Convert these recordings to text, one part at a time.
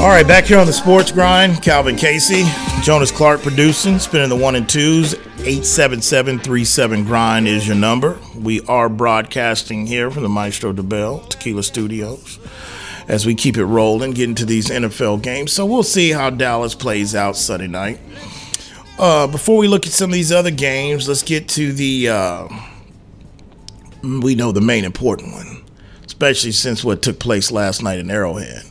All right, back here on the sports grind, Calvin Casey, Jonas Clark producing, spinning the one and twos. 877 grind is your number. We are broadcasting here from the Maestro Dobel Tequila Studios as we keep it rolling, getting to these NFL games. So we'll see how Dallas plays out Sunday night. Uh, before we look at some of these other games, let's get to the, uh, we know the main important one, especially since what took place last night in Arrowhead.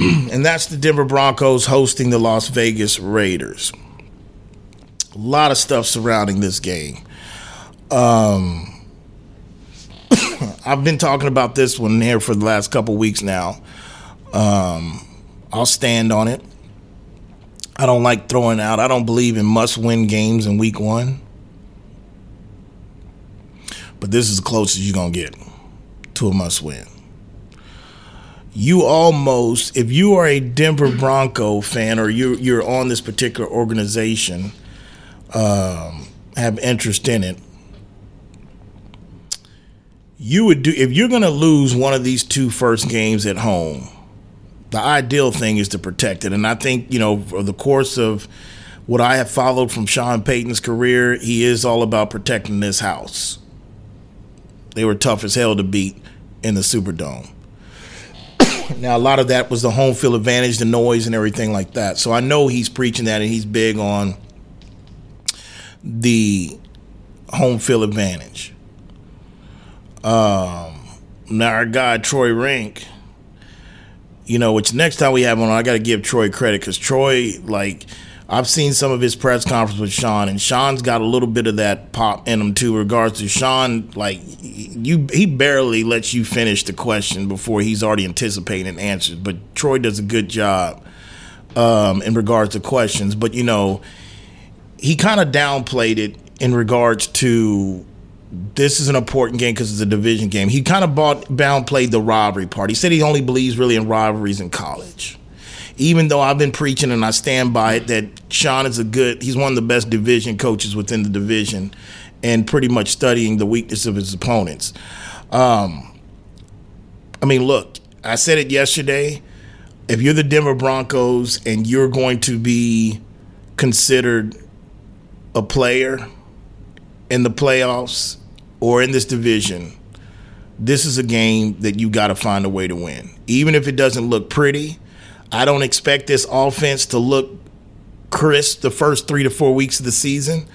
and that's the Denver Broncos hosting the Las Vegas Raiders. A lot of stuff surrounding this game. Um, I've been talking about this one here for the last couple weeks now. Um, I'll stand on it. I don't like throwing out. I don't believe in must-win games in Week One. But this is the closest you're gonna get to a must-win you almost, if you are a Denver Bronco fan or you're, you're on this particular organization, um, have interest in it, you would do, if you're going to lose one of these two first games at home, the ideal thing is to protect it. And I think, you know, for the course of what I have followed from Sean Payton's career, he is all about protecting this house. They were tough as hell to beat in the Superdome. Now, a lot of that was the home field advantage, the noise, and everything like that. So I know he's preaching that, and he's big on the home field advantage. Um, now, our guy Troy Renck, you know, which next time we have on, I got to give Troy credit because Troy, like, I've seen some of his press conference with Sean, and Sean's got a little bit of that pop in him too. Regards to Sean, like you, he barely lets you finish the question before he's already anticipating answers. But Troy does a good job um, in regards to questions. But you know, he kind of downplayed it in regards to this is an important game because it's a division game. He kind of bought downplayed the robbery part. He said he only believes really in robberies in college even though I've been preaching and I stand by it that Sean is a good, he's one of the best division coaches within the division and pretty much studying the weakness of his opponents. Um, I mean, look, I said it yesterday. If you're the Denver Broncos and you're going to be considered a player in the playoffs or in this division, this is a game that you got to find a way to win. Even if it doesn't look pretty, I don't expect this offense to look crisp the first three to four weeks of the season.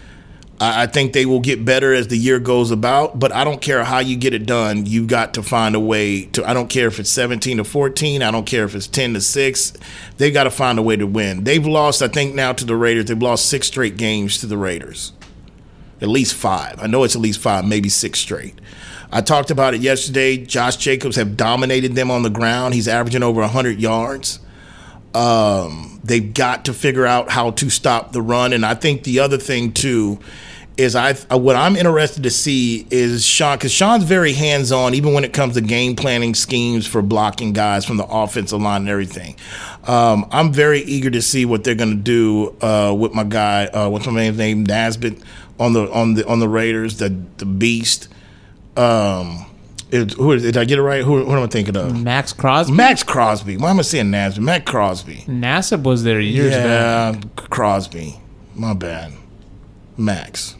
I think they will get better as the year goes about, but I don't care how you get it done. You've got to find a way to. I don't care if it's 17 to 14. I don't care if it's 10 to 6. They've got to find a way to win. They've lost, I think, now to the Raiders. They've lost six straight games to the Raiders. At least five. I know it's at least five, maybe six straight. I talked about it yesterday. Josh Jacobs have dominated them on the ground. He's averaging over 100 yards. Um, they've got to figure out how to stop the run, and I think the other thing too is I what I'm interested to see is Sean because Sean's very hands on even when it comes to game planning schemes for blocking guys from the offensive line and everything. Um, I'm very eager to see what they're going to do uh, with my guy. Uh, what's my man's name? Nasbit on the on the on the Raiders, the the beast. Um, it, who is, did I get it right? Who, who am I thinking of? Maxx Crosby. Maxx Crosby. Why am I saying Nasby? Maxx Crosby. Nassib was there years yeah, ago. Crosby. My bad. Max.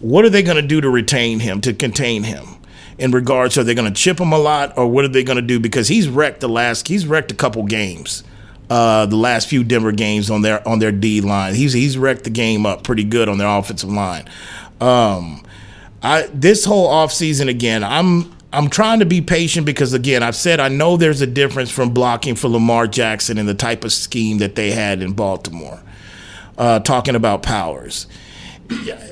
What are they going to do to retain him, to contain him? In regards, are they going to chip him a lot, or what are they going to do? Because he's wrecked the last, he's wrecked a couple games, uh, the last few Denver games on their on their D line. He's he's wrecked the game up pretty good on their offensive line. Um, I this whole offseason again, I'm I'm trying to be patient because again, I've said I know there's a difference from blocking for Lamar Jackson and the type of scheme that they had in Baltimore. Uh, talking about powers.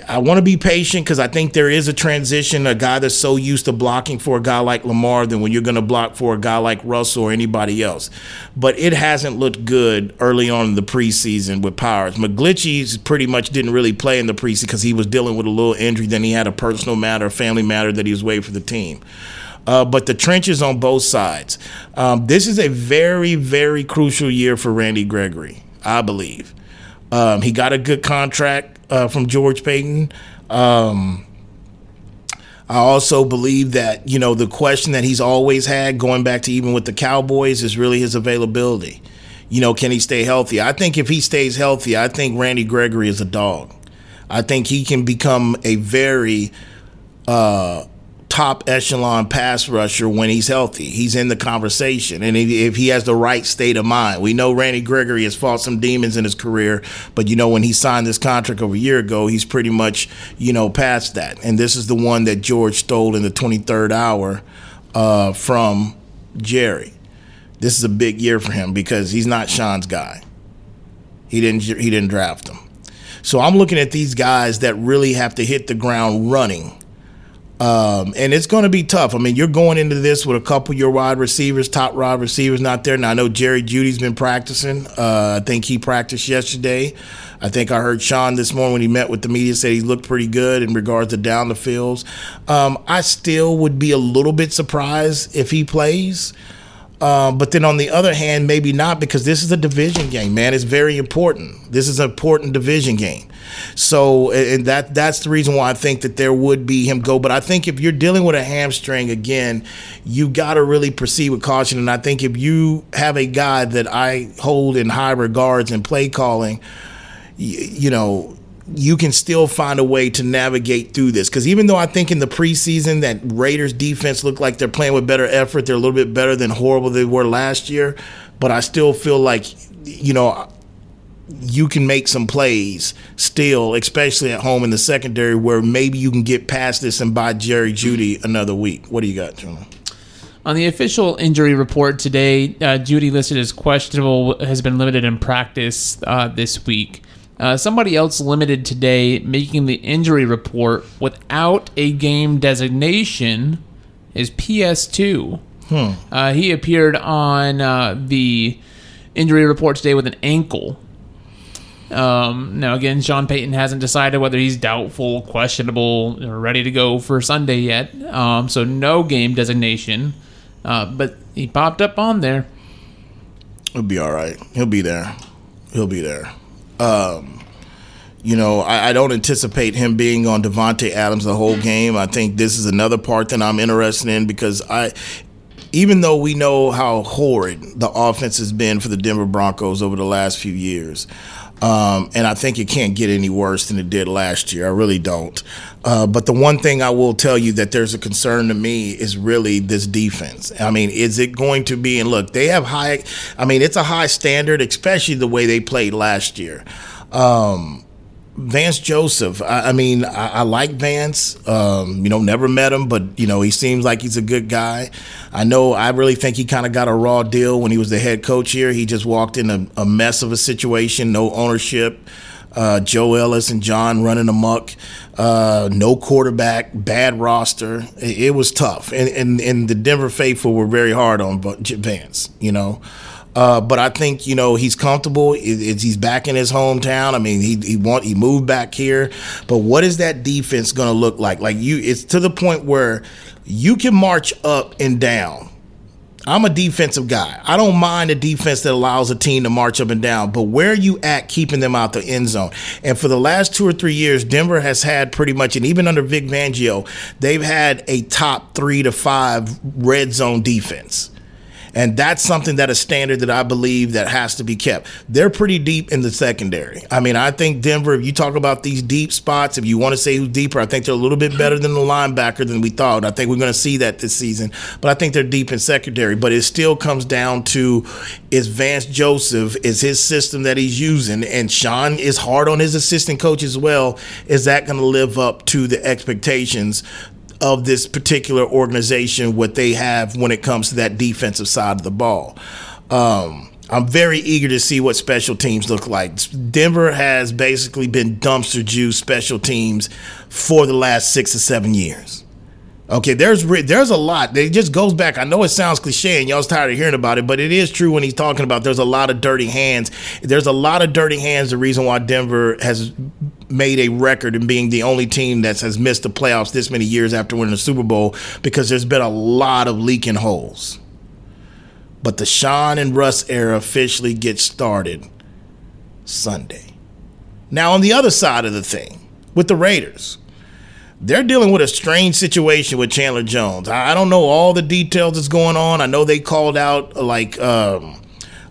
I want to be patient because I think there is a transition. A guy that's so used to blocking for a guy like Lamar than when you're going to block for a guy like Russell or anybody else. But it hasn't looked good early on in the preseason with Powers. McGlinchey pretty much didn't really play in the preseason because he was dealing with a little injury. Then he had a personal matter, a family matter that he was waiting for the team. Uh, but the trenches on both sides. Um, this is a very, very crucial year for Randy Gregory, I believe. Um, he got a good contract uh, from George Paton. Um, I also believe that, you know, the question that he's always had going back to even with the Cowboys is really his availability. You know, can he stay healthy? I think if he stays healthy, I think Randy Gregory is a dog. I think he can become a very uh, top echelon pass rusher when he's healthy. He's in the conversation, and if he has the right state of mind, we know Randy Gregory has fought some demons in his career, but you know when he signed this contract over a year ago, he's pretty much you know past that. And this is the one that George stole in the 23rd hour uh, from Jerry. This is a big year for him because he's not Sean's guy. He didn't he didn't draft him. So I'm looking at these guys that really have to hit the ground running um, and it's going to be tough. I mean, you're going into this with a couple of your wide receivers, top wide receivers, not there. Now, I know Jerry Jeudy's been practicing. Uh, I think he practiced yesterday. I think I heard Sean this morning when he met with the media said he looked pretty good in regards to down the fields. Um, I still would be a little bit surprised if he plays. Um, but then on the other hand, maybe not because this is a division game, man. It's very important. This is an important division game. So, and that that's the reason why I think that there would be him go. But I think if you're dealing with a hamstring again, you got to really proceed with caution. And I think if you have a guy that I hold in high regards in play calling, you, you know, you can still find a way to navigate through this. Because even though I think in the preseason that Raiders defense looked like they're playing with better effort, they're a little bit better than horrible they were last year. But I still feel like, you know, you can make some plays still, especially at home in the secondary, where maybe you can get past this and buy Jerry Jeudy another week. What do you got, Jonah? On the official injury report today, uh, Jeudy listed as questionable has been limited in practice uh, this week. Uh, somebody else limited today, making the injury report without a game designation, is PS2. Hmm. Uh, he appeared on uh, the injury report today with an ankle. Um, now, again, Sean Payton hasn't decided whether he's doubtful, questionable, or ready to go for Sunday yet. Um, so no game designation, uh, but he popped up on there. He'll be all right. He'll be there. He'll be there. Um, you know, I, I, don't anticipate him being on Davante Adams the whole game. I think this is another part that I'm interested in because I, even though we know how horrid the offense has been for the Denver Broncos over the last few years, um, and I think it can't get any worse than it did last year. I really don't. Uh, but the one thing I will tell you that there's a concern to me is really this defense. I mean, is it going to be? And look, they have high. I mean, it's a high standard, especially the way they played last year. Um, Vance Joseph. I, I mean, I, I, like Vance. Um, you know, never met him, but you know, he seems like he's a good guy. I know. I really think he kind of got a raw deal when he was the head coach here. He just walked in a, a mess of a situation, no ownership. Uh, Joe Ellis and John running amok, uh, no quarterback, bad roster. It, it was tough, and, and and the Denver faithful were very hard on Vance. You know. Uh, but I think you know he's comfortable. he's back in his hometown. I mean, he he want he moved back here. But what is that defense going to look like? Like you, it's to the point where you can march up and down. I'm a defensive guy. I don't mind a defense that allows a team to march up and down, but where are you at keeping them out the end zone? And for the last two or three years, Denver has had pretty much, and even under Vic Fangio, they've had a top three to five red zone defense and that's something that a standard that I believe that has to be kept. They're pretty deep in the secondary. I mean, I think Denver. If you talk about these deep spots, if you want to say who's deeper, I think they're a little bit better than the linebacker than we thought. I think we're going to see that this season, but I think they're deep in secondary. But it still comes down to is Vance Joseph is his system that he's using, and Sean is hard on his assistant coach as well. Is that going to live up to the expectations of this particular organization, what they have when it comes to that defensive side of the ball. Um, I'm very eager to see what special teams look like. Denver has basically been dumpster juice special teams for the last six or seven years. Okay, there's there's a lot. It just goes back. I know it sounds cliche and y'all's tired of hearing about it, but it is true when he's talking about there's a lot of dirty hands. There's a lot of dirty hands. The reason why Denver has made a record in being the only team that has missed the playoffs this many years after winning the Super Bowl because there's been a lot of leaking holes. But the Sean and Russ era officially gets started Sunday. Now on the other side of the thing with the Raiders they're dealing with a strange situation with Chandler Jones. I, don't know all the details that's going on. I know they called out like um,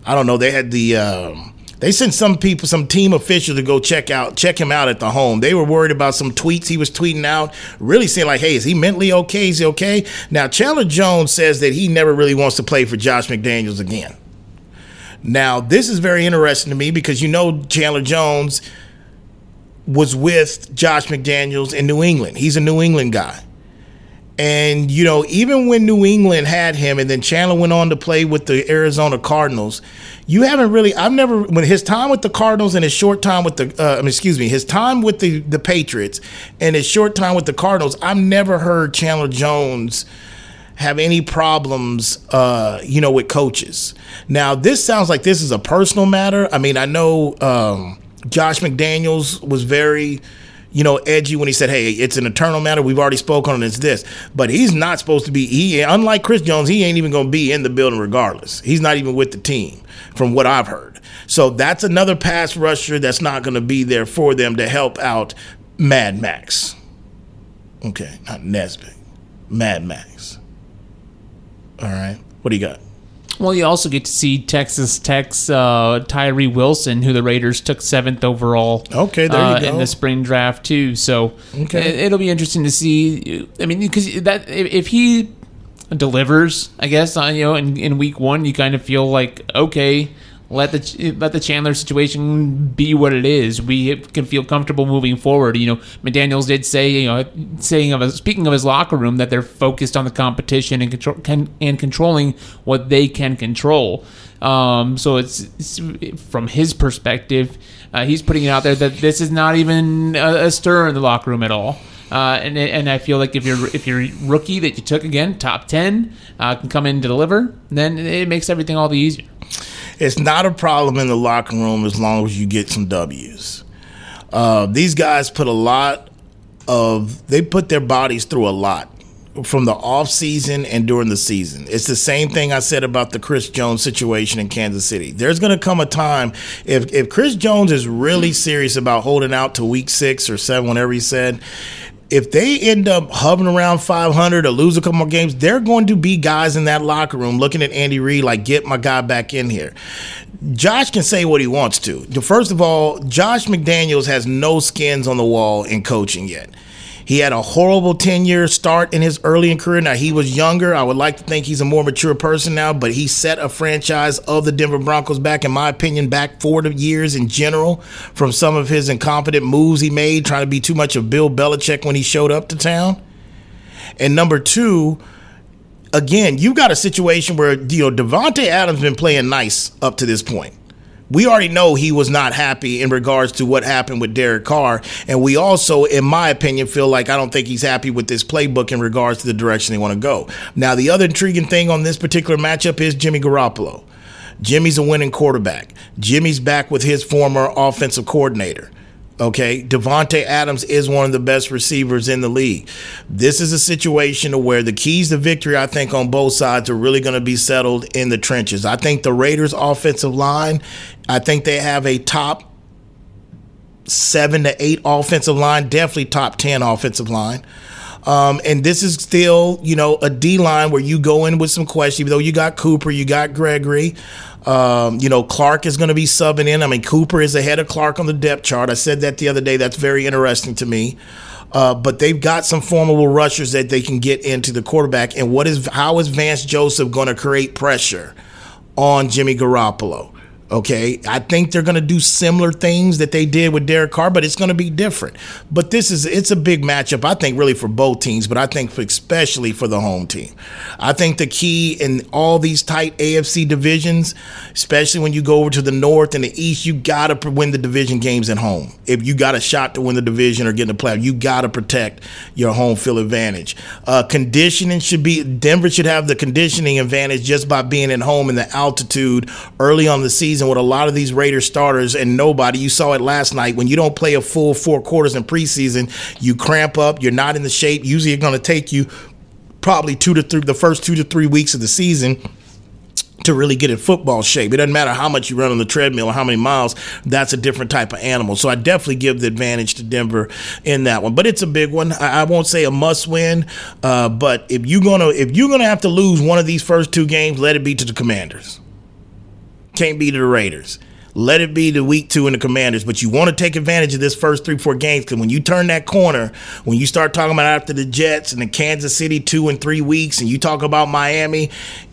I don't know. They had the um, they sent some people, some team officials to go check out, check him out at the home. They were worried about some tweets he was tweeting out, really saying like, "Hey, is he mentally okay? Is he okay?" Now Chandler Jones says that he never really wants to play for Josh McDaniels again. Now this is very interesting to me because you know Chandler Jones was with Josh McDaniels in New England. He's a New England guy. And, you know, even when New England had him and then Chandler went on to play with the Arizona Cardinals, you haven't really, I've never, when his time with the Cardinals and his short time with the, uh, excuse me, his time with the, the Patriots and his short time with the Cardinals, I've never heard Chandler Jones have any problems, uh, you know, with coaches. Now, this sounds like this is a personal matter. I mean, I know, um, Josh McDaniels was very, you know, edgy when he said, "Hey, it's an eternal matter. We've already spoken on it. It's this." But he's not supposed to be. He, unlike Chris Jones, he ain't even going to be in the building regardless. He's not even with the team, from what I've heard. So that's another pass rusher that's not going to be there for them to help out Mad Max. Okay, not Nesbitt, Mad Max. All right, what do you got? Well, you also get to see Texas Tech's uh, Tyree Wilson, who the Raiders took seventh overall. Okay, there you uh, go. in the spring draft too. So Okay. it, will be interesting to see. I mean, because that if, if he delivers, I guess on you know in, in week one, you kind of feel like okay. Let the let the Chandler situation be what it is. We can feel comfortable moving forward. You know, McDaniel's did say, you know, saying of speaking of his locker room that they're focused on the competition and control can, and controlling what they can control. Um, so it's, it's from his perspective, uh, he's putting it out there that this is not even a, a stir in the locker room at all. Uh, and and I feel like if you're if you're rookie that you took again top ten uh, can come in and deliver, then it makes everything all the easier. It's not a problem in the locker room as long as you get some W's. Uh, these guys put a lot of they put their bodies through a lot from the off season and during the season. It's the same thing I said about the Chris Jones situation in Kansas City. There's going to come a time if if Chris Jones is really serious about holding out to week 6 or 7 whenever he said if they end up hovering around 500 or lose a couple more games, they're going to be guys in that locker room looking at Andy Reid like, get my guy back in here. Josh can say what he wants to. First of all, Josh McDaniels has no skins on the wall in coaching yet. He had a horrible 10 year start in his early in career. Now, he was younger. I would like to think he's a more mature person now, but he set a franchise of the Denver Broncos back, in my opinion, back four years in general from some of his incompetent moves he made, trying to be too much of Bill Belichick when he showed up to town. And number two, again, you got a situation where, you know, Davante Adams been playing nice up to this point we already know he was not happy in regards to what happened with Derek Carr. And we also, in my opinion, feel like I don't think he's happy with this playbook in regards to the direction they want to go. Now, the other intriguing thing on this particular matchup is Jimmy Garoppolo. Jimmy's a winning quarterback. Jimmy's back with his former offensive coordinator. Okay, Davante Adams is one of the best receivers in the league. This is a situation where the keys to victory, I think, on both sides are really going to be settled in the trenches. I think the Raiders' offensive line, I think they have a top seven to eight offensive line, definitely top ten offensive line. Um, and this is still, you know, a D line where you go in with some questions, though you got Cooper, you got Gregory. Um, you know, Clark is going to be subbing in. I mean, Cooper is ahead of Clark on the depth chart. I said that the other day. That's very interesting to me. Uh, but they've got some formidable rushers that they can get into the quarterback. And what is how is Vance Joseph going to create pressure on Jimmy Garoppolo? Okay, I think they're going to do similar things that they did with Derek Carr, but it's going to be different. But this is it's a big matchup. I think really for both teams, but I think especially for the home team. I think the key in all these tight AFC divisions, especially when you go over to the North and the East, you got to win the division games at home. If you got a shot to win the division or get in the playoff, you got to protect your home field advantage. Uh, conditioning should be Denver should have the conditioning advantage just by being at home in the altitude early on the season with a lot of these Raiders starters and nobody. You saw it last night. When you don't play a full four quarters in preseason, you cramp up. You're not in the shape. Usually, it's going to take you probably two to three, the first two to three weeks of the season to really get in football shape. It doesn't matter how much you run on the treadmill or how many miles, that's a different type of animal. So I definitely give the advantage to Denver in that one. But it's a big one. I, I won't say a must win, uh, but if you're gonna if you're gonna have to lose one of these first two games, let it be to the commanders. Can't be the Raiders. Let it be the week two and the commanders, but you want to take advantage of this first three, four games because when you turn that corner, when you start talking about after the Jets and the Kansas City two and three weeks, and you talk about Miami,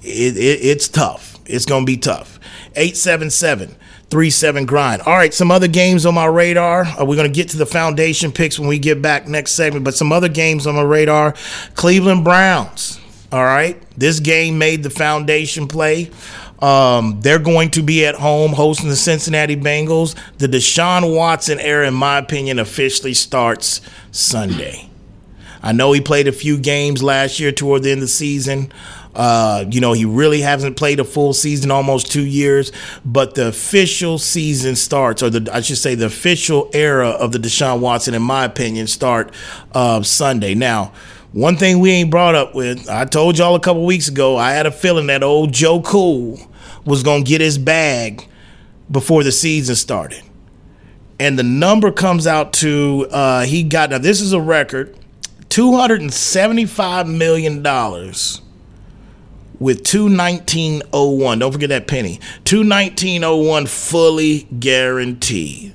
it, it, it's tough. It's going to be tough. 877 37 grind. All right, some other games on my radar. We're going to get to the foundation picks when we get back next segment, but some other games on my radar. Cleveland Browns. All right, this game made the foundation play. Um, they're going to be at home hosting the Cincinnati Bengals. The Deshaun Watson era, in my opinion, officially starts Sunday. I know he played a few games last year toward the end of the season. Uh, you know, he really hasn't played a full season, almost two years. But the official season starts, or the I should say, the official era of the Deshaun Watson, in my opinion, start uh, Sunday. Now, one thing we ain't brought up with, I told y'all a couple weeks ago, I had a feeling that old Joe Cool was going to get his bag before the season started. And the number comes out to, uh, he got, now this is a record, $275 million with 21901. Don't forget that penny. 21901 fully guaranteed.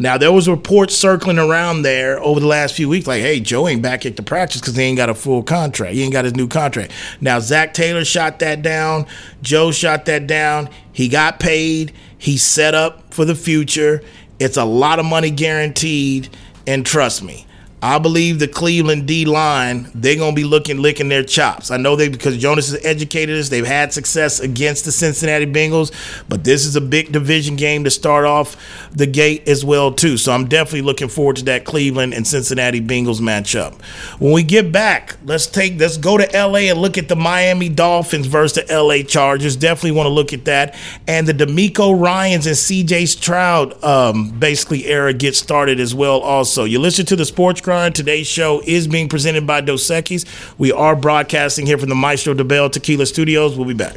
Now there was reports circling around there over the last few weeks, like, "Hey, Joe ain't back at the practice because he ain't got a full contract. He ain't got his new contract." Now Zac Taylor shot that down. Joe shot that down. He got paid. He's set up for the future. It's a lot of money guaranteed, and trust me, I believe the Cleveland D line, they're gonna be looking licking their chops. I know they because Jonas has educated us, they've had success against the Cincinnati Bengals, but this is a big division game to start off the gate as well, too. So I'm definitely looking forward to that Cleveland and Cincinnati Bengals matchup. When we get back, let's take let's go to LA and look at the Miami Dolphins versus the LA Chargers. Definitely want to look at that. And the DeMeco Ryans and CJ Stroud um, basically era gets started as well, also. You listen to the sports Today's show is being presented by Dos Equis. We are broadcasting here from the Maestro Dobel Tequila Studios. We'll be back.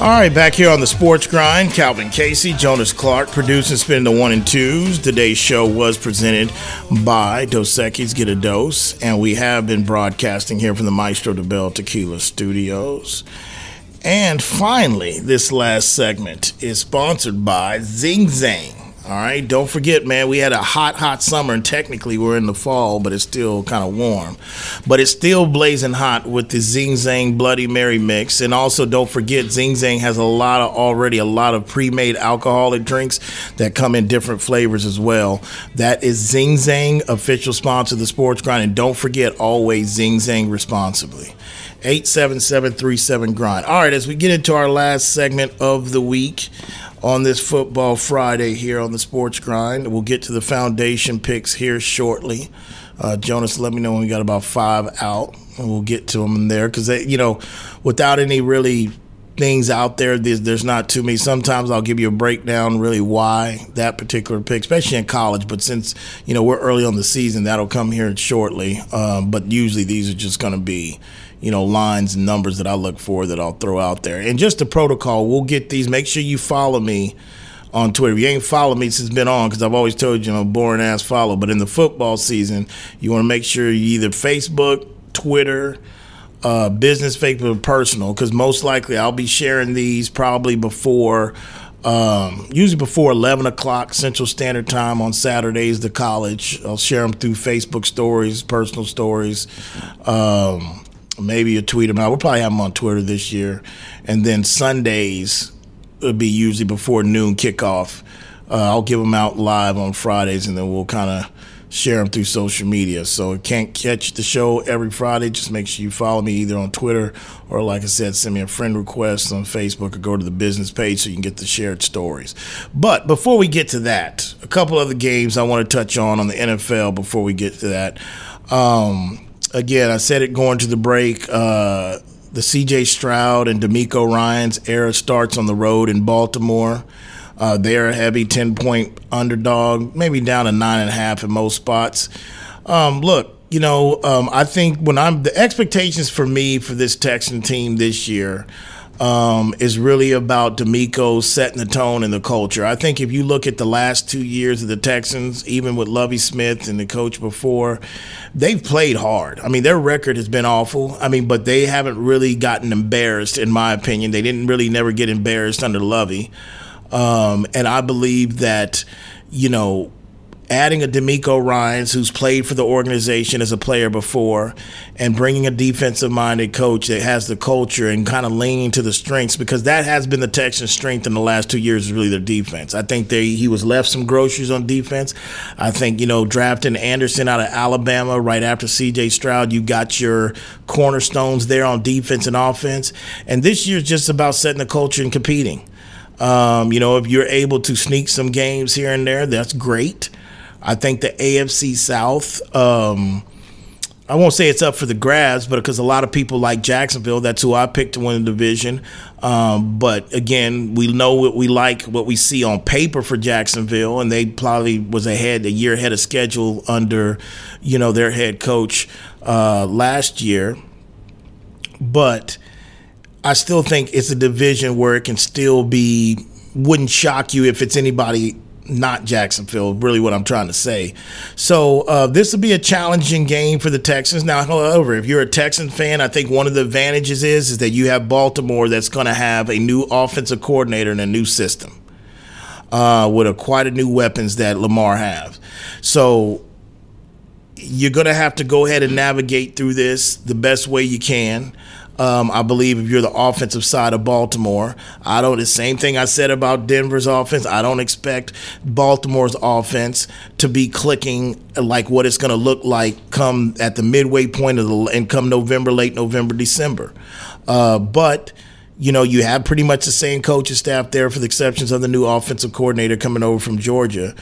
All right, back here on the Sports Grind, Calvin Casey, Jonas Clark, producing, spinning the one and twos. Today's show was presented by Dos Equis Get a Dose, and we have been broadcasting here from the Maestro Dobel Tequila Studios. And finally, this last segment is sponsored by Zing Zang. All right, don't forget, man, we had a hot, hot summer, and technically we're in the fall, but it's still kind of warm. But it's still blazing hot with the Zing Zang Bloody Mary mix. And also, don't forget, Zing Zang has a lot of already a lot of pre made alcoholic drinks that come in different flavors as well. That is Zing Zang, official sponsor of the Sports Grind. And don't forget, always Zing Zang responsibly. 877 grind. All right, as we get into our last segment of the week on this Football Friday here on the Sports Grind, we'll get to the foundation picks here shortly. Uh, Jonas, let me know when we got about five out, and we'll get to them there because you know, without any really things out there. There's, there's not too many. Sometimes I'll give you a breakdown, really why that particular pick, especially in college. But since you know we're early on the season, that'll come here shortly. Um, but usually these are just going to be you know lines and numbers that I look for that I'll throw out there. And just the protocol, we'll get these. Make sure you follow me on Twitter. If you ain't followed me since been on, because I've always told you I'm a boring ass follow. But in the football season, you want to make sure you either Facebook, Twitter uh, business Facebook personal because most likely I'll be sharing these probably before, um, usually before 11 o'clock Central Standard Time on Saturdays the college. I'll share them through Facebook stories, personal stories. Um, maybe a tweet them out. We'll probably have them on Twitter this year. And then Sundays would be usually before noon kickoff. Uh, I'll give them out live on Fridays and then we'll kind of share them through social media. So you can't catch the show every Friday. Just make sure you follow me either on Twitter or, like I said, send me a friend request on Facebook or go to the business page so you can get the shared stories. But before we get to that, a couple other games I want to touch on on the NFL before we get to that. Um, again, I said it going to the break. Uh, the CJ Stroud and DeMeco Ryans era starts on the road in Baltimore. Uh, they're a heavy 10 point underdog, maybe down to nine and a half in most spots. Um, look, you know, um, I think when I'm the expectations for me for this Texan team this year um, is really about DeMeco setting the tone and the culture. I think if you look at the last two years of the Texans, even with Lovie Smith and the coach before, they've played hard. I mean, their record has been awful. I mean, but they haven't really gotten embarrassed, in my opinion. They didn't really never get embarrassed under Lovie. Um, and I believe that, you know, adding a DeMeco Ryans who's played for the organization as a player before and bringing a defensive minded coach that has the culture and kind of leaning to the strengths because that has been the Texans' strength in the last two years is really their defense. I think they he was left some groceries on defense. I think, you know, drafting Anderson out of Alabama right after CJ Stroud, you got your cornerstones there on defense and offense. And this year's just about setting the culture and competing. Um, you know, if you're able to sneak some games here and there, that's great. I think the AFC South, um, I won't say it's up for the grabs, but because a lot of people like Jacksonville, that's who I picked to win the division. Um, but again, we know what we like, what we see on paper for Jacksonville, and they probably was ahead a year ahead of schedule under, you know, their head coach uh, last year. But I still think it's a division where it can still be wouldn't shock you if it's anybody not Jacksonville, really what I'm trying to say. So uh, this will be a challenging game for the Texans. Now, however, if you're a Texan fan, I think one of the advantages is is that you have Baltimore that's going to have a new offensive coordinator and a new system uh, with a, quite a new weapons that Lamar has. So you're going to have to go ahead and navigate through this the best way you can. Um, I believe if you're the offensive side of Baltimore, I don't. The same thing I said about Denver's offense. I don't expect Baltimore's offense to be clicking like what it's going to look like come at the midway point of the and come November, late November, December. Uh, but you know, you have pretty much the same coaching staff there, for the exceptions of the new offensive coordinator coming over from Georgia.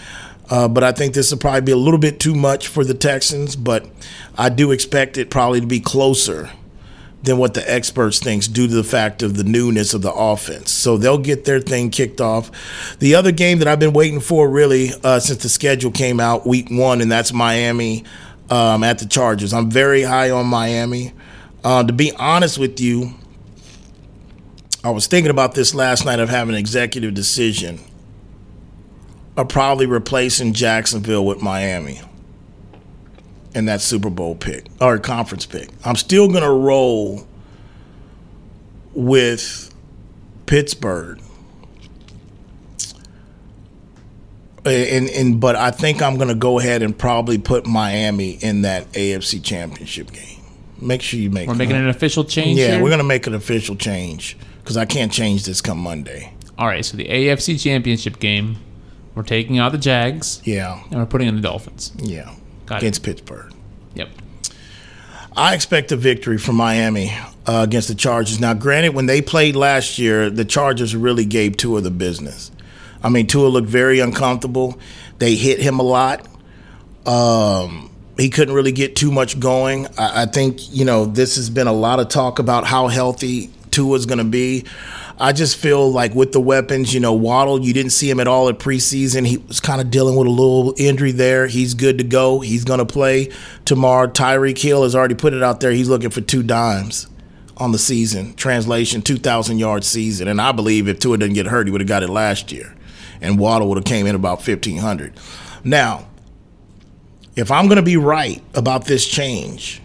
Uh, but I think this will probably be a little bit too much for the Texans. But I do expect it probably to be closer than what the experts thinks due to the fact of the newness of the offense. So they'll get their thing kicked off. The other game that I've been waiting for really uh, since the schedule came out week one, and that's Miami um, at the Chargers. I'm very high on Miami. Uh, to be honest with you, I was thinking about this last night of having an executive decision of probably replacing Jacksonville with Miami in that Super Bowl pick or conference pick. I'm still going to roll with Pittsburgh. And, and but I think I'm going to go ahead and probably put Miami in that AFC Championship game. Make sure you make. We're making an official change. Yeah, here? we're going to make an official change because I can't change this come Monday. All right, so the AFC Championship game, we're taking out the Jags Yeah, and we're putting in the Dolphins. yeah, Got it. against Pittsburgh. Yep. I expect a victory from Miami uh, against the Chargers. Now, granted, when they played last year, the Chargers really gave Tua the business. I mean, Tua looked very uncomfortable. They hit him a lot. Um, he couldn't really get too much going. I, I think, you know, this has been a lot of talk about how healthy Tua is going to be. I just feel like with the weapons, you know, Waddle, you didn't see him at all at preseason. He was kind of dealing with a little injury there. He's good to go. He's going to play tomorrow. Tyreek Hill has already put it out there. He's looking for two dimes on the season. Translation, 2,000 yard season. And I believe if Tua didn't get hurt, he would have got it last year. And Waddle would have came in about 1,500. Now, if I'm going to be right about this change,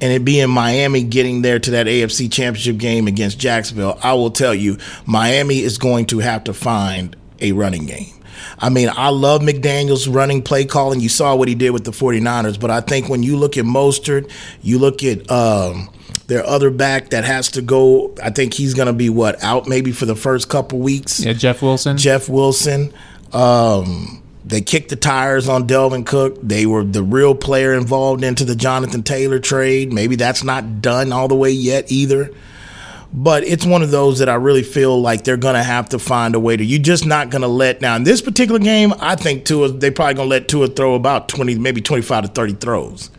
and it being Miami getting there to that AFC championship game against Jacksonville, I will tell you, Miami is going to have to find a running game. I mean, I love McDaniels running play calling. You saw what he did with the 49ers, but I think when you look at Mostert, you look at um, their other back that has to go, I think he's going to be what, out maybe for the first couple weeks? Yeah, Jeff Wilson. Jeff Wilson. Um, they kicked the tires on Dalvin Cook. They were the real player involved into the Jonathan Taylor trade. Maybe that's not done all the way yet either. But it's one of those that I really feel like they're going to have to find a way to. You're just not going to let now in this particular game. I think Tua They're probably going to let Tua throw about twenty, maybe twenty five to thirty throws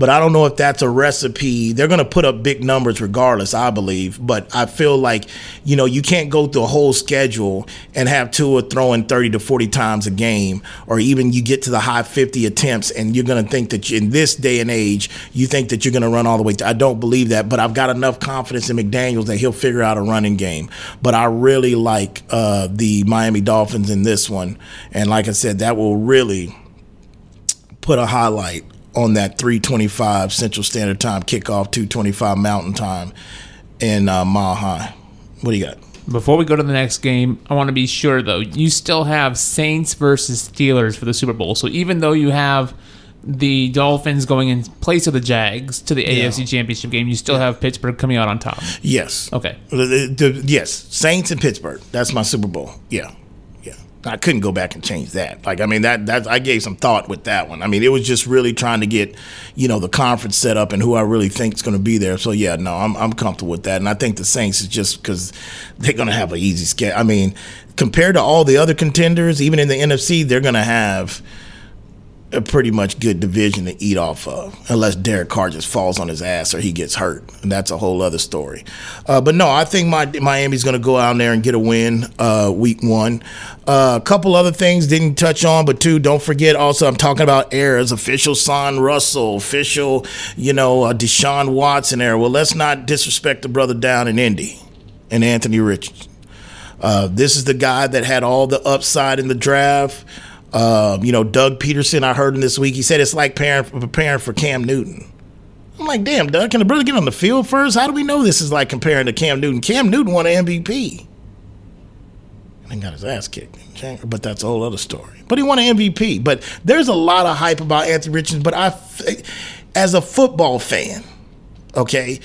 but I don't know if that's a recipe. They're going to put up big numbers regardless, I believe. But I feel like, you know, you can't go through a whole schedule and have Tua throwing 30 to 40 times a game, or even you get to the high 50 attempts and you're going to think that in this day and age, you think that you're going to run all the way. To, I don't believe that, but I've got enough confidence in McDaniels that he'll figure out a running game. But I really like uh, the Miami Dolphins in this one. And like I said, that will really put a highlight on that 325 Central Standard Time kickoff, 225 Mountain Time in uh, Mile High. What do you got? Before we go to the next game, I want to be sure though, you still have Saints versus Steelers for the Super Bowl. So even though you have the Dolphins going in place of the Jags to the Yeah. AFC Championship game, you still have Pittsburgh coming out on top. Yes. Okay. The- the- yes, Saints and Pittsburgh. That's my Super Bowl. Yeah. I couldn't go back and change that. Like, I mean, that that I gave some thought with that one. I mean, it was just really trying to get, you know, the conference set up and who I really think is going to be there. So yeah, no, I'm I'm comfortable with that. And I think the Saints is just because they're going to have an easy schedule. I mean, compared to all the other contenders, even in the NFC, they're going to have a pretty much good division to eat off of, unless Derek Carr just falls on his ass or he gets hurt, and that's a whole other story. Uh, but no, I think my, Miami's going to go out there and get a win uh, week one. Uh, a couple other things didn't touch on, but two, don't forget. Also, I'm talking about errors. Official Son Russell, official, you know, uh, Deshaun Watson error. Well, let's not disrespect the brother down in Indy, and Anthony Richards. Uh, this is the guy that had all the upside in the draft. Um, you know, Doug Pederson, I heard him this week. He said it's like preparing, for Cam Newton. I'm like, damn, Doug, can the brother get on the field first? How do we know this is like comparing to Cam Newton? Cam Newton won an MVP. And got his ass kicked. But that's a whole other story. But he won an MVP. But there's a lot of hype about Anthony Richardson. But I, as a football fan, okay,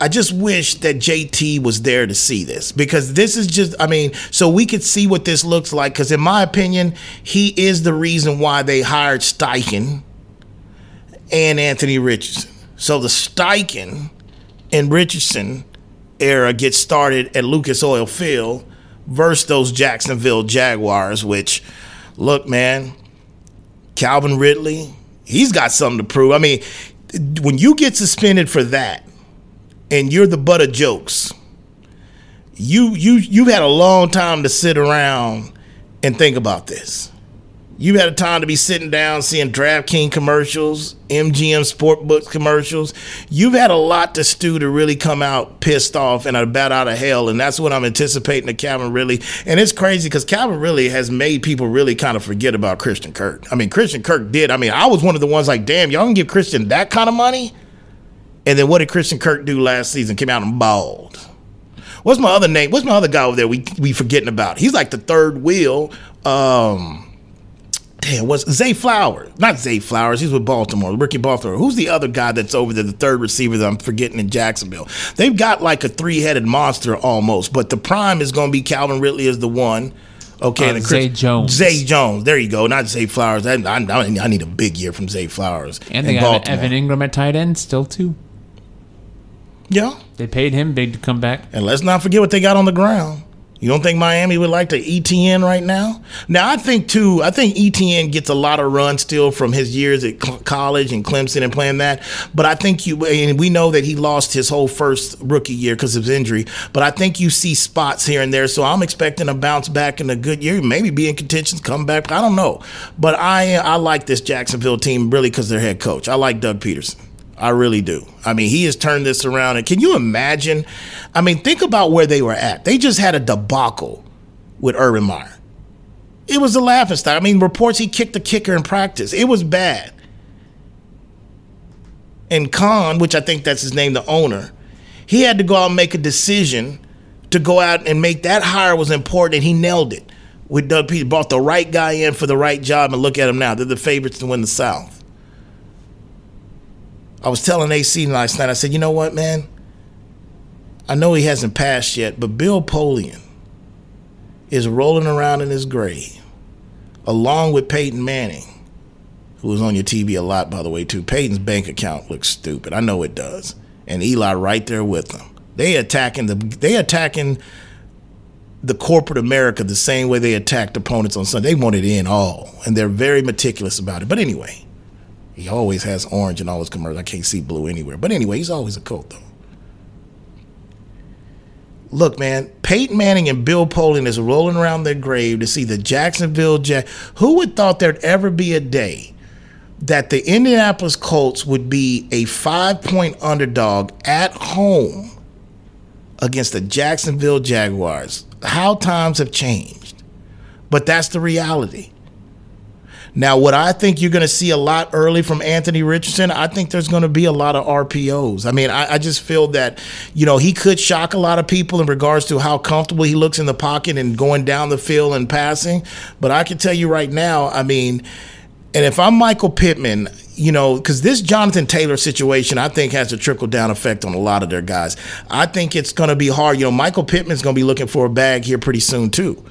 I just wish that JT was there to see this because this is just, I mean, so we could see what this looks like. Because, in my opinion, he is the reason why they hired Steichen and Anthony Richardson. So the Steichen and Richardson era gets started at Lucas Oil Field versus those Jacksonville Jaguars, which, look, man, Calvin Ridley, he's got something to prove. I mean, when you get suspended for that, and you're the butt of jokes. You you you've had a long time to sit around and think about this. You've had a time to be sitting down seeing DraftKings commercials, MGM Sportbooks commercials. You've had a lot to stew to really come out pissed off and a bat out of hell, and that's what I'm anticipating to Calvin really. And it's crazy because Calvin really has made people really kind of forget about Christian Kirk. I mean, Christian Kirk did. I mean, I was one of the ones like, damn, y'all can give Christian that kind of money. And then what did Christian Kirk do last season? Came out and balled. What's my other name? What's my other guy over there we we forgetting about? He's like the third wheel. Um, damn, what's Zay Flowers? Not Zay Flowers. He's with Baltimore. Ricky Baltimore. Who's the other guy that's over there? The third receiver that I'm forgetting in Jacksonville. They've got like a three headed monster almost. But the prime is going to be Calvin Ridley as the one. Okay, Uh, and Chris- Zay Jones. Zay Jones. There you go. Not Zay Flowers. I, I, I need a big year from Zay Flowers. And they got Evan Engram at tight end still too. Yeah. They paid him big to come back. And let's not forget what they got on the ground. You don't think Miami would like to ETN right now? Now, I think, too, I think ETN gets a lot of run still from his years at cl- college and Clemson and playing that. But I think you, and we know that he lost his whole first rookie year because of his injury. But I think you see spots here and there. So I'm expecting a bounce back in a good year, maybe be in contention, come back. I don't know. But I, I like this Jacksonville team really because their head coach. I like Doug Pederson. I really do. I mean, he has turned this around. And can you imagine? I mean, think about where they were at. They just had a debacle with Urban Meyer. It was a laughing stock. I mean, reports he kicked the kicker in practice. It was bad. And Khan, which I think that's his name, the owner, he had to go out and make a decision to go out and make that hire was important, and he nailed it with Doug Pederson. Brought the right guy in for the right job, and look at him now. They're the favorites to win the South. I was telling AC last night, I said, you know what, man? I know he hasn't passed yet, but Bill Polian is rolling around in his grave, along with Peyton Manning, who was on your TV a lot, by the way, too. Peyton's bank account looks stupid. I know it does. And Eli right there with them. They attacking the they attacking the corporate America the same way they attacked opponents on Sunday. They want it in all, and they're very meticulous about it. But anyway, he always has orange in all his commercials. I can't see blue anywhere. But anyway, he's always a coat though. Look, man, Peyton Manning and Bill Polian is rolling around their grave to see the Jacksonville Jack. Who would thought there'd ever be a day that the Indianapolis Colts would be a five point underdog at home against the Jacksonville Jaguars? How times have changed. But that's the reality. Now, what I think you're going to see a lot early from Anthony Richardson, I think there's going to be a lot of RPOs. I mean, I, I, just feel that, you know, he could shock a lot of people in regards to how comfortable he looks in the pocket and going down the field and passing. But I can tell you right now, I mean, and if I'm Michael Pittman, you know, because this Jonathan Taylor situation, I think, has a trickle down effect on a lot of their guys. I think it's going to be hard. You know, Michael Pittman's going to be looking for a bag here pretty soon, too.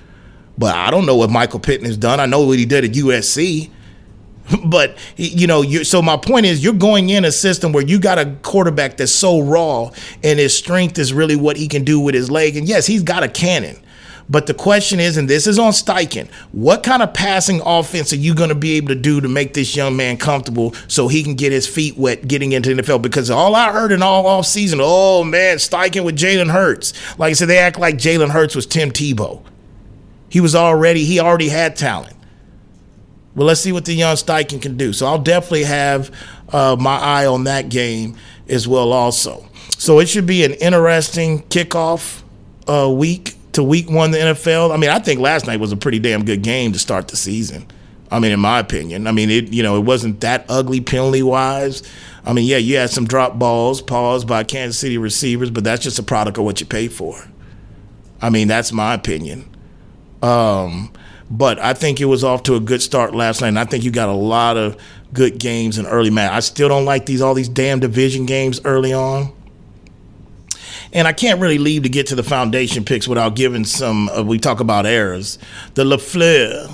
But I don't know what Michael Pittman has done. I know what he did at USC. But you know, you so my point is, you're going in a system where you got a quarterback that's so raw, and his strength is really what he can do with his leg. And yes, he's got a cannon. But the question is, and this is on Steichen, what kind of passing offense are you going to be able to do to make this young man comfortable so he can get his feet wet getting into the NFL? Because all I heard in all off season, oh man, Steichen with Jalen Hurts. Like I said, they act like Jalen Hurts was Tim Tebow. He was already, he already had talent. Well, let's see what the young Steichen can do. So I'll definitely have uh, my eye on that game as well, also. So it should be an interesting kickoff uh, week to week one the NFL. I mean, I think last night was a pretty damn good game to start the season. I mean, in my opinion, I mean, it you know it wasn't that ugly penalty wise. I mean, yeah, you had some drop balls, paused by Kansas City receivers, but that's just a product of what you pay for. I mean, that's my opinion. Um, but I think it was off to a good start last night, and I think you got a lot of good games in early match. I still don't like these all these damn division games early on. And I can't really leave to get to the foundation picks without giving some. Uh, we talk about errors. The Lafleur,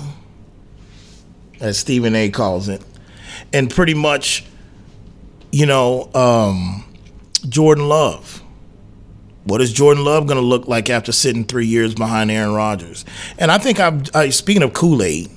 as Stephen A. calls it, and pretty much, you know, um, Jordan Love. What is Jordan Love going to look like after sitting three years behind Aaron Rodgers? And I think I've, I, speaking of Kool Aid,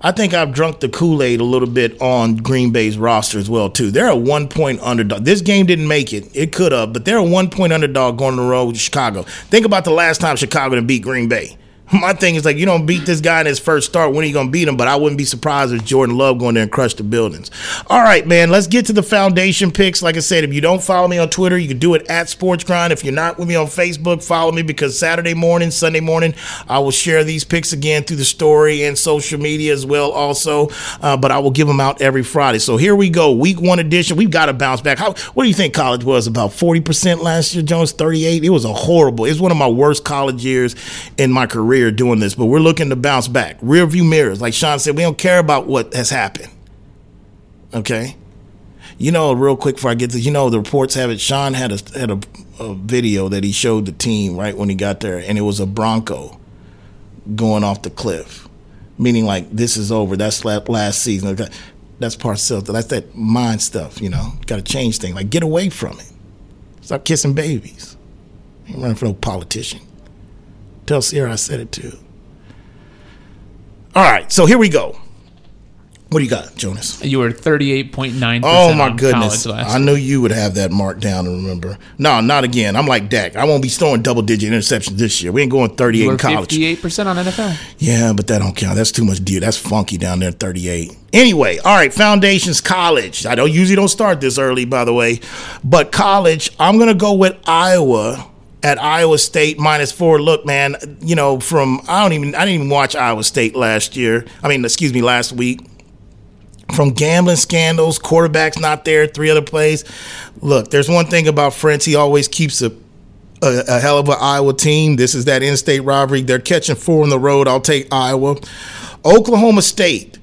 I think I've drunk the Kool Aid a little bit on Green Bay's roster as well too. They're a one point underdog. This game didn't make it; it could have, but they're a one point underdog going on the road with Chicago. Think about the last time Chicago to beat Green Bay. My thing is like you don't beat this guy in his first start. When are you gonna beat him? But I wouldn't be surprised if Jordan Love going there and crush the buildings. All right, man. Let's get to the foundation picks. Like I said, if you don't follow me on Twitter, you can do it at Sports Grind. If you're not with me on Facebook, follow me because Saturday morning, Sunday morning, I will share these picks again through the story and social media as well. Also, uh, but I will give them out every Friday. So here we go, Week One edition. We've got to bounce back. How? What do you think college was? About forty percent last year. Jones thirty eight. It was a horrible. It was one of my worst college years in my career doing this. But we're looking to bounce back. Rear view mirrors, like Sean said, we don't care about what has happened. Okay, you know, real quick before I get to, you know, the reports have it. Sean had a had a, a video that he showed the team right when he got there, and it was a Bronco going off the cliff, meaning like this is over. That's last season. That's Parcells. That's that mind stuff. You know, got to change things. Like get away from it. Stop kissing babies. Ain't running for no politician. Tell Ciara I said it too. All right, so here we go. What do you got, Jonas? You were thirty-eight point nine. Oh my goodness! I knew you would have that marked down and remember. No, not again. I'm like Dak. I won't be throwing double-digit interceptions this year. We ain't going thirty-eight in college. Fifty-eight percent on NFL. Yeah, but that don't count. That's too much deal. That's funky down there. Thirty-eight. Anyway, all right. Foundations college. I don't usually don't start this early, by the way, but college. I'm gonna go with Iowa at Iowa State minus four. Look, man, you know, from I don't even I didn't even watch Iowa State last year. I mean, excuse me, last week from gambling scandals, quarterbacks not there, three other plays. Look, there's one thing about Ferentz. He always keeps a, a, a hell of an Iowa team. This is that in-state rivalry. They're catching four on the road. I'll take Iowa. Oklahoma State.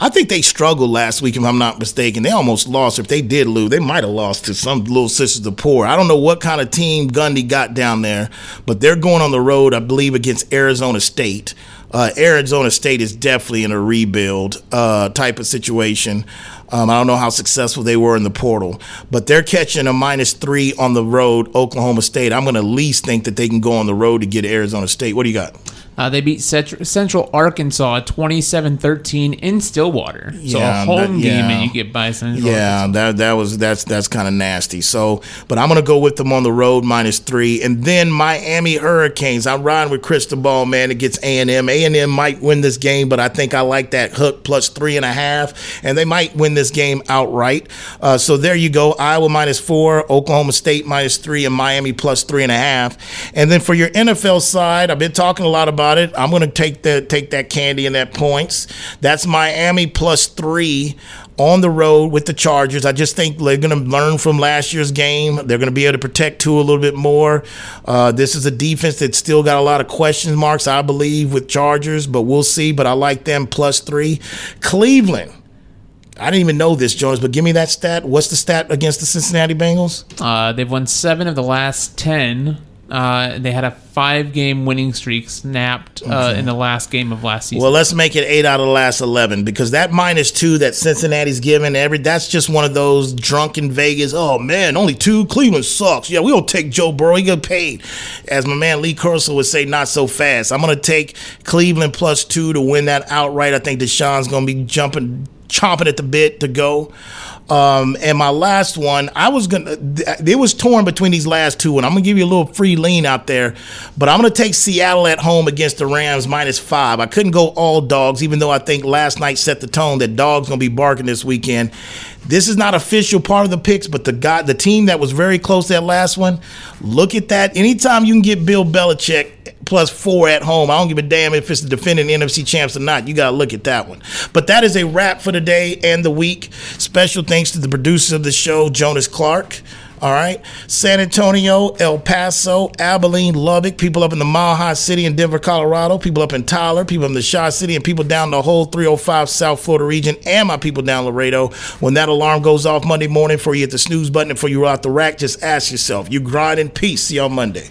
I think they struggled last week, if I'm not mistaken. They almost lost. If they did lose, they might have lost to some little sisters of poor. I don't know what kind of team Gundy got down there, but they're going on the road, I believe, against Arizona State. Uh, Arizona State is definitely in a rebuild uh, type of situation. Um, I don't know how successful they were in the portal, but they're catching a minus three on the road, Oklahoma State. I'm going to at least think that they can go on the road to get Arizona State. What do you got? Uh, they beat Central Arkansas 27-13 in Stillwater. So yeah, a home that, yeah. game and you get by Central. Yeah, Arkansas. that that was that's that's kind of nasty. So, but I'm gonna go with them on the road minus three, and then Miami Hurricanes. I'm riding with Cristobal, man. It gets A and M. A and M might win this game, but I think I like that hook plus three and a half, and they might win this game outright. Uh, so there you go. Iowa minus four, Oklahoma State minus three, and Miami plus three and a half. And then for your NFL side, I've been talking a lot about about it. I'm going to take the take that candy and that points. That's Miami plus three on the road with the Chargers. I just think they're going to learn from last year's game. They're going to be able to protect two a little bit more. Uh, this is a defense that's still got a lot of question marks, I believe, with Chargers, but we'll see. But I like them plus three. Cleveland. I didn't even know this, Jonas, but give me that stat. What's the stat against the Cincinnati Bengals? Uh, they've won seven of the last 10 uh, they had a five game winning streak snapped uh, in the last game of last season. Well, let's make it eight out of the last 11 because that minus two that Cincinnati's given, every that's just one of those drunken Vegas. Oh, man, only two. Cleveland sucks. Yeah, we don't take Joe Burrow. He get paid. As my man Lee Corso would say, not so fast. I'm going to take Cleveland plus two to win that outright. I think Deshaun's going to be jumping, chomping at the bit to go. Um, and my last one, I was gonna. It was torn between these last two, and I'm gonna give you a little free lean out there, but I'm gonna take Seattle at home against the Rams minus five. I couldn't go all dogs, even though I think last night set the tone that dogs gonna be barking this weekend. This is not official part of the picks, but the guy, the team that was very close that last one, look at that. Anytime you can get Bill Belichick plus four at home. I don't give a damn if it's the defending NFC champs or not. You got to look at that one. But that is a wrap for the day and the week. Special thanks to the producers of the show, Jonas Clark. All right. San Antonio, El Paso, Abilene, Lubbock, people up in the Mile High City in Denver, Colorado, people up in Tyler, people in the Shaw City, and people down the whole 305 South Florida region, and my people down Laredo. When that alarm goes off Monday morning for you at the snooze button for you out the rack, just ask yourself, you grind in peace. See you on Monday.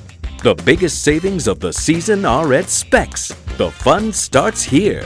The biggest savings of the season are at Specs. The fun starts here.